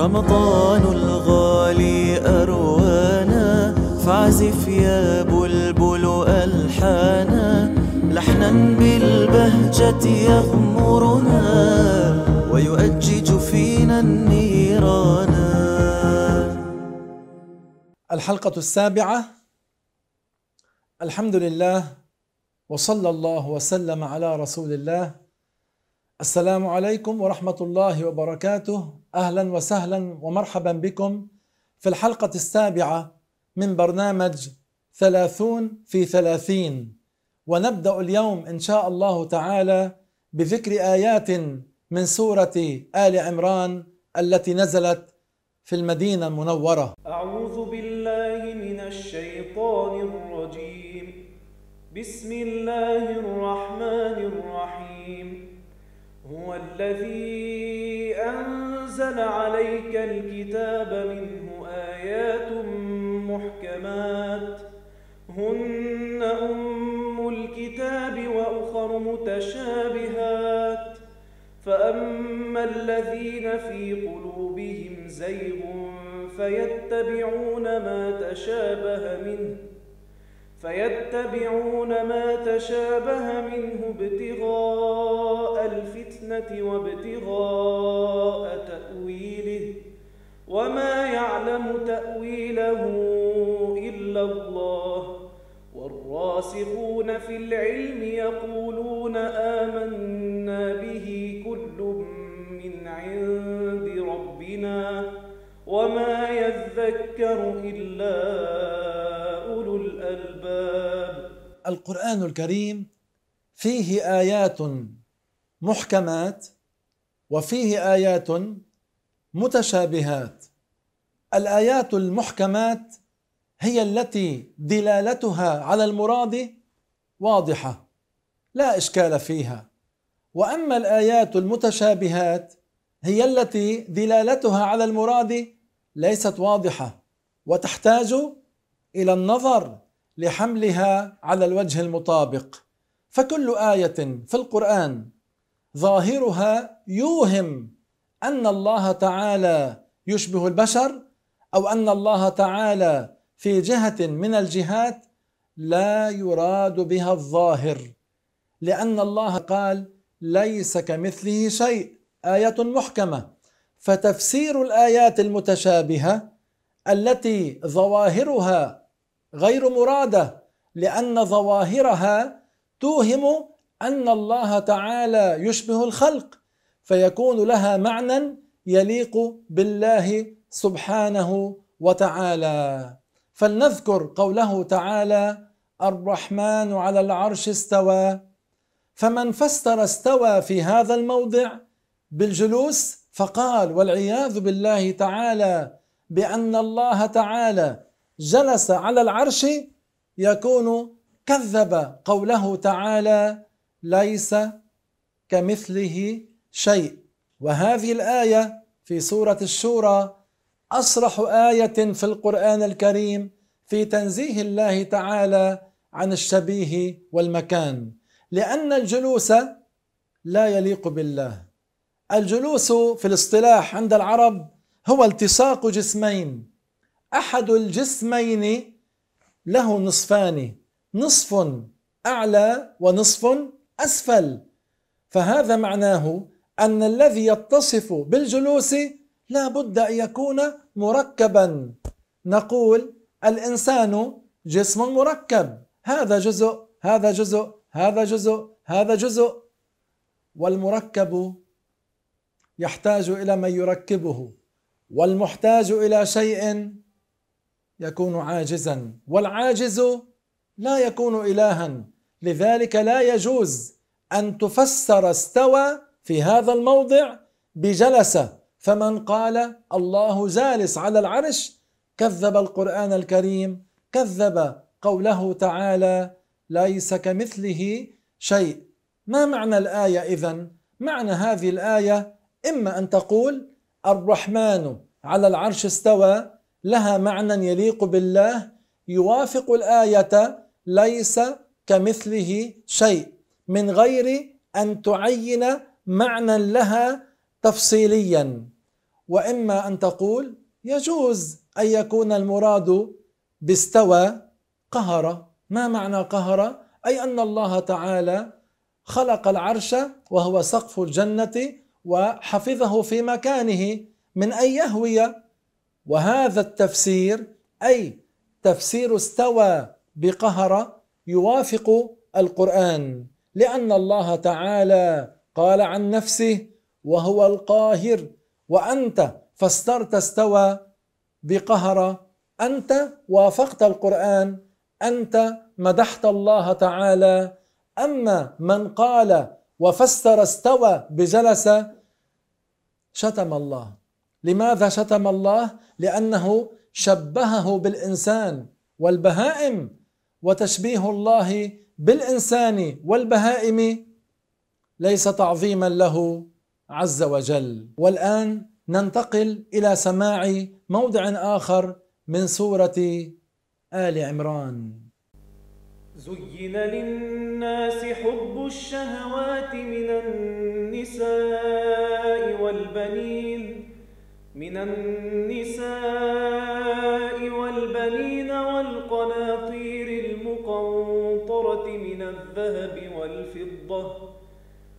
رمضان الغالي أروانا فاعزف يا بلبل ألحانا. لحنا بالبهجة يغمرنا ويؤجج فينا النيران الحلقة السابعة. الحمد لله وصلى الله وسلم على رسول الله. السلام عليكم ورحمة الله وبركاته. أهلا وسهلا ومرحبا بكم في الحلقة السابعة من برنامج ثلاثون في ثلاثين. ونبدأ اليوم إن شاء الله تعالى بذكر آيات من سورة آل عمران التي نزلت في المدينة المنورة. أعوذ بالله من الشيطان الرجيم. بسم الله الرحمن الرحيم. هو الذي أنزل عليك الكتاب منه آيات محكمات هن أم الكتاب وأخر متشابهات. فأما الذين في قلوبهم زيغ فيتبعون ما تشابه منه فيتبعون ما تشابه منه ابتغاء الفتنة وابتغاء تأويله. وما يعلم تأويله إلا الله. والراسخون في العلم يقولون آمنا به كل من عند ربنا. وما يذكر إلا أولو الألباب. القرآن الكريم فيه آيات محكمات وفيه آيات متشابهات. الآيات المحكمات هي التي دلالتها على المراد واضحة لا إشكال فيها. وأما الآيات المتشابهات هي التي دلالتها على المراد ليست واضحة وتحتاج إلى النظر لحملها على الوجه المطابق. فكل آية في القرآن ظاهرها يوهم أن الله تعالى يشبه البشر أو أن الله تعالى في جهة من الجهات لا يراد بها الظاهر لأن الله قال ليس كمثله شيء. آية محكمة. فتفسير الآيات المتشابهة التي ظواهرها غير مرادة لأن ظواهرها توهم أن الله تعالى يشبه الخلق فيكون لها معنى يليق بالله سبحانه وتعالى. فلنذكر قوله تعالى الرحمن على العرش استوى فمن فسر استوى في هذا الموضع بالجلوس فقال والعياذ بالله تعالى بأن الله تعالى جلس على العرش يكون كذب قوله تعالى ليس كمثله شيء. وهذه الآية في سورة الشورى أصرح آية في القرآن الكريم في تنزيه الله تعالى عن الشبيه والمكان. لأن الجلوس لا يليق بالله. الجلوس في الاصطلاح عند العرب هو التصاق جسمين. أحد الجسمين له نصفان نصف أعلى ونصف أسفل. فهذا معناه أن الذي يتصف بالجلوس لا بد أن يكون مركبا. نقول الإنسان جسم مركب. هذا جزء هذا جزء هذا جزء هذا جزء. والمركب يحتاج إلى من يركبه. والمحتاج إلى شيء يكون عاجزا. والعاجز لا يكون الها. لذلك لا يجوز أن تفسر استوى في هذا الموضع بجلس فمن قال الله جالس على العرش كذب القرآن الكريم كذب قوله تعالى ليس كمثله شيء. ما معنى الآية اذا معنى هذه الآية إما أن تقول الرحمن على العرش استوى لها معنى يليق بالله يوافق الآية ليس كمثله شيء من غير أن تعين معنى لها تفصيليا. وإما أن تقول يجوز أن يكون المراد باستوى قهر ما معنى قهر أي أن الله تعالى خلق العرش وهو سقف الجنة وحفظه في مكانه. من أن يهوي وهذا التفسير أي تفسير استوى بقهر يوافق القرآن لأن الله تعالى قال عن نفسه وهو القاهر وأنت فاسترت استوى بقهر. أنت وافقت القرآن أنت مدحت الله تعالى. أما من قال وفسر استوى بجلس شتم الله. لماذا شتم الله؟ لأنه شبهه بالإنسان والبهائم. وتشبيه الله بالإنسان والبهائم ليس تعظيما له عز وجل. والآن ننتقل إلى سماع موضع آخر من سورة آل عمران. زين للناس حب الشهوات من النساء والبنين من النساء المقنطرة من الذهب والفضة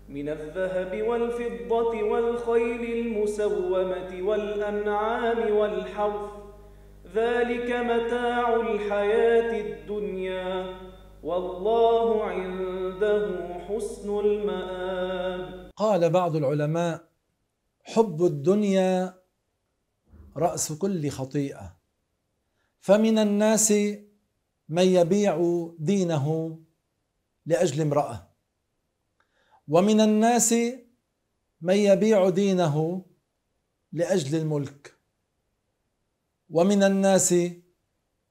من الذهب والفضة والخيل المسومة والأنعام والحرث. ذلك متاع الحياة الدنيا والله عنده حسن المآب. قال بعض العلماء حب الدنيا رأس كل خطيئة. فمن الناس من يبيع دينه لأجل امرأة. ومن الناس من يبيع دينه لأجل الملك. ومن الناس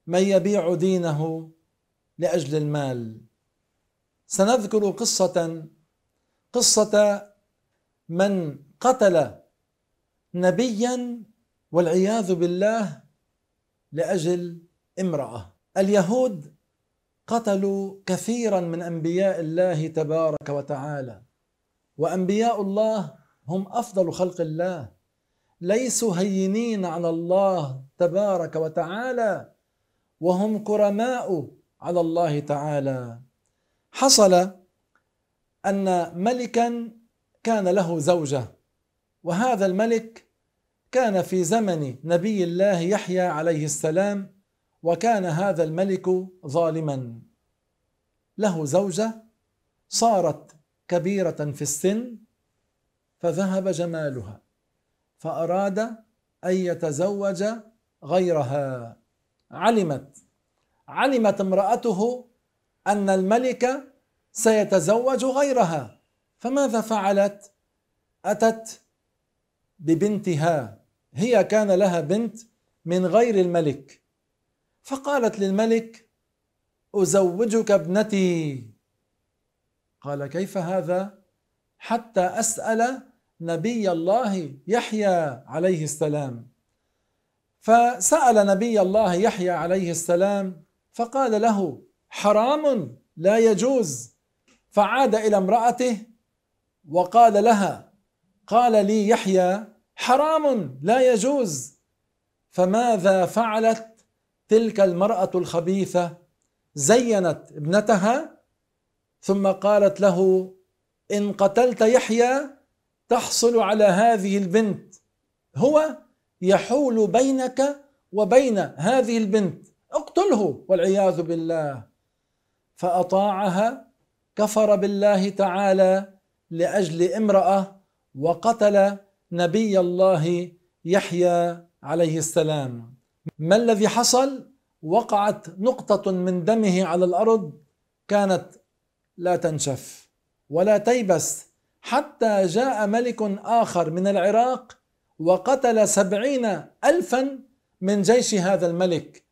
من يبيع دينه لأجل المال. سنذكر قصة قصة من قتل نبيا والعياذ بالله لأجل امرأة. اليهود قتلوا كثيرا من أنبياء الله تبارك وتعالى وأنبياء الله هم أفضل خلق الله. ليسوا هينين على الله تبارك وتعالى وهم كرماء على الله تعالى. حصل أن ملكا كان له زوجة وهذا الملك كان في زمن نبي الله يحيى عليه السلام وكان هذا الملك ظالما. له زوجة صارت كبيرة في السن فذهب جمالها فأراد أن يتزوج غيرها. علمت علمت امرأته أن الملك سيتزوج غيرها. فماذا فعلت؟ أتت ببنتها هي كان لها بنت من غير الملك. فقالت للملك أزوجك ابنتي. قال كيف هذا؟ حتى أسأل نبي الله يحيى عليه السلام. فسأل نبي الله يحيى عليه السلام فقال له حرام لا يجوز. فعاد إلى امرأته وقال لها قال لي يحيى حرام لا يجوز. فماذا فعلت؟ تلك المرأة الخبيثة زينت ابنتها ثم قالت له إن قتلت يحيى تحصل على هذه البنت. هو يحول بينك وبين هذه البنت. اقتله والعياذ بالله. فأطاعها كفر بالله تعالى لأجل امرأة وقتل نبي الله يحيى عليه السلام. ما الذي حصل؟ وقعت نقطة من دمه على الأرض كانت لا تنشف ولا تيبس حتى جاء ملك آخر من العراق وقتل سبعين ألفا من جيش هذا الملك.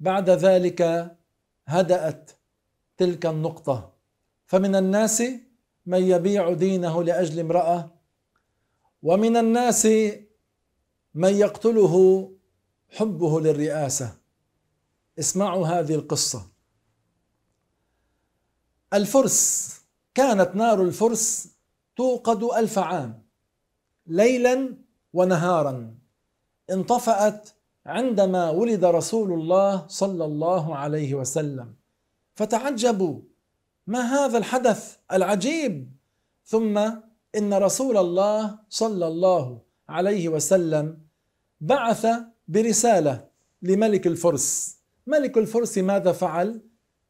بعد ذلك هدأت تلك النقطة. فمن الناس من يبيع دينه لأجل امرأة ومن الناس من يقتله حبه للرئاسة. اسمعوا هذه القصة. الفرس كانت نار الفرس توقد ألف عام ليلا ونهارا. انطفأت عندما ولد رسول الله صلى الله عليه وسلم. فتعجبوا ما هذا الحدث العجيب؟ ثم إن رسول الله صلى الله عليه وسلم بعث برسالة لملك الفرس. ملك الفرس ماذا فعل؟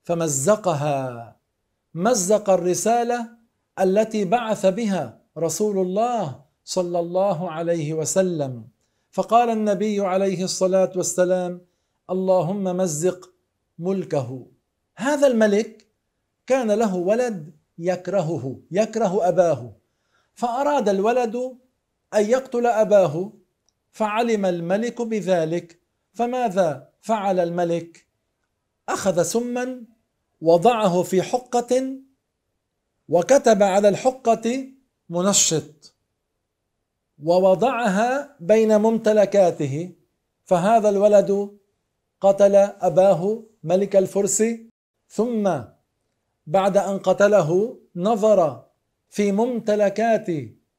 فمزقها. مزق الرسالة التي بعث بها رسول الله صلى الله عليه وسلم. فقال النبي عليه الصلاة والسلام اللهم مزق ملكه. هذا الملك كان له ولد يكرهه يكره أباه. فأراد الولد أن يقتل أباه. فعلم الملك بذلك. فماذا فعل الملك؟ أخذ سما وضعه في حقة وكتب على الحقة منشط ووضعها بين ممتلكاته. فهذا الولد قتل أباه ملك الفرس. ثم بعد أن قتله نظر في ممتلكات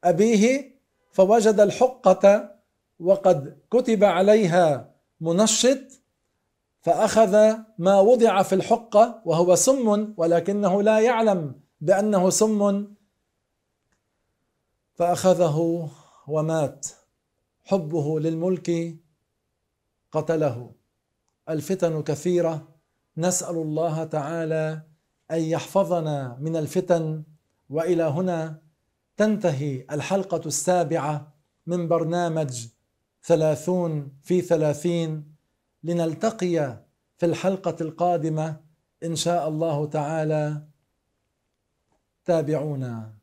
أبيه فوجد الحقة وقد كتب عليها منشط فأخذ ما وضع في الحقه وهو سم ولكنه لا يعلم بأنه سم. فأخذه ومات. حبه للملك قتله. الفتن كثيرة. نسأل الله تعالى أن يحفظنا من الفتن. وإلى هنا تنتهي الحلقة السابعة من برنامج ثلاثون في ثلاثين لنلتقي في الحلقة القادمة إن شاء الله تعالى. تابعونا.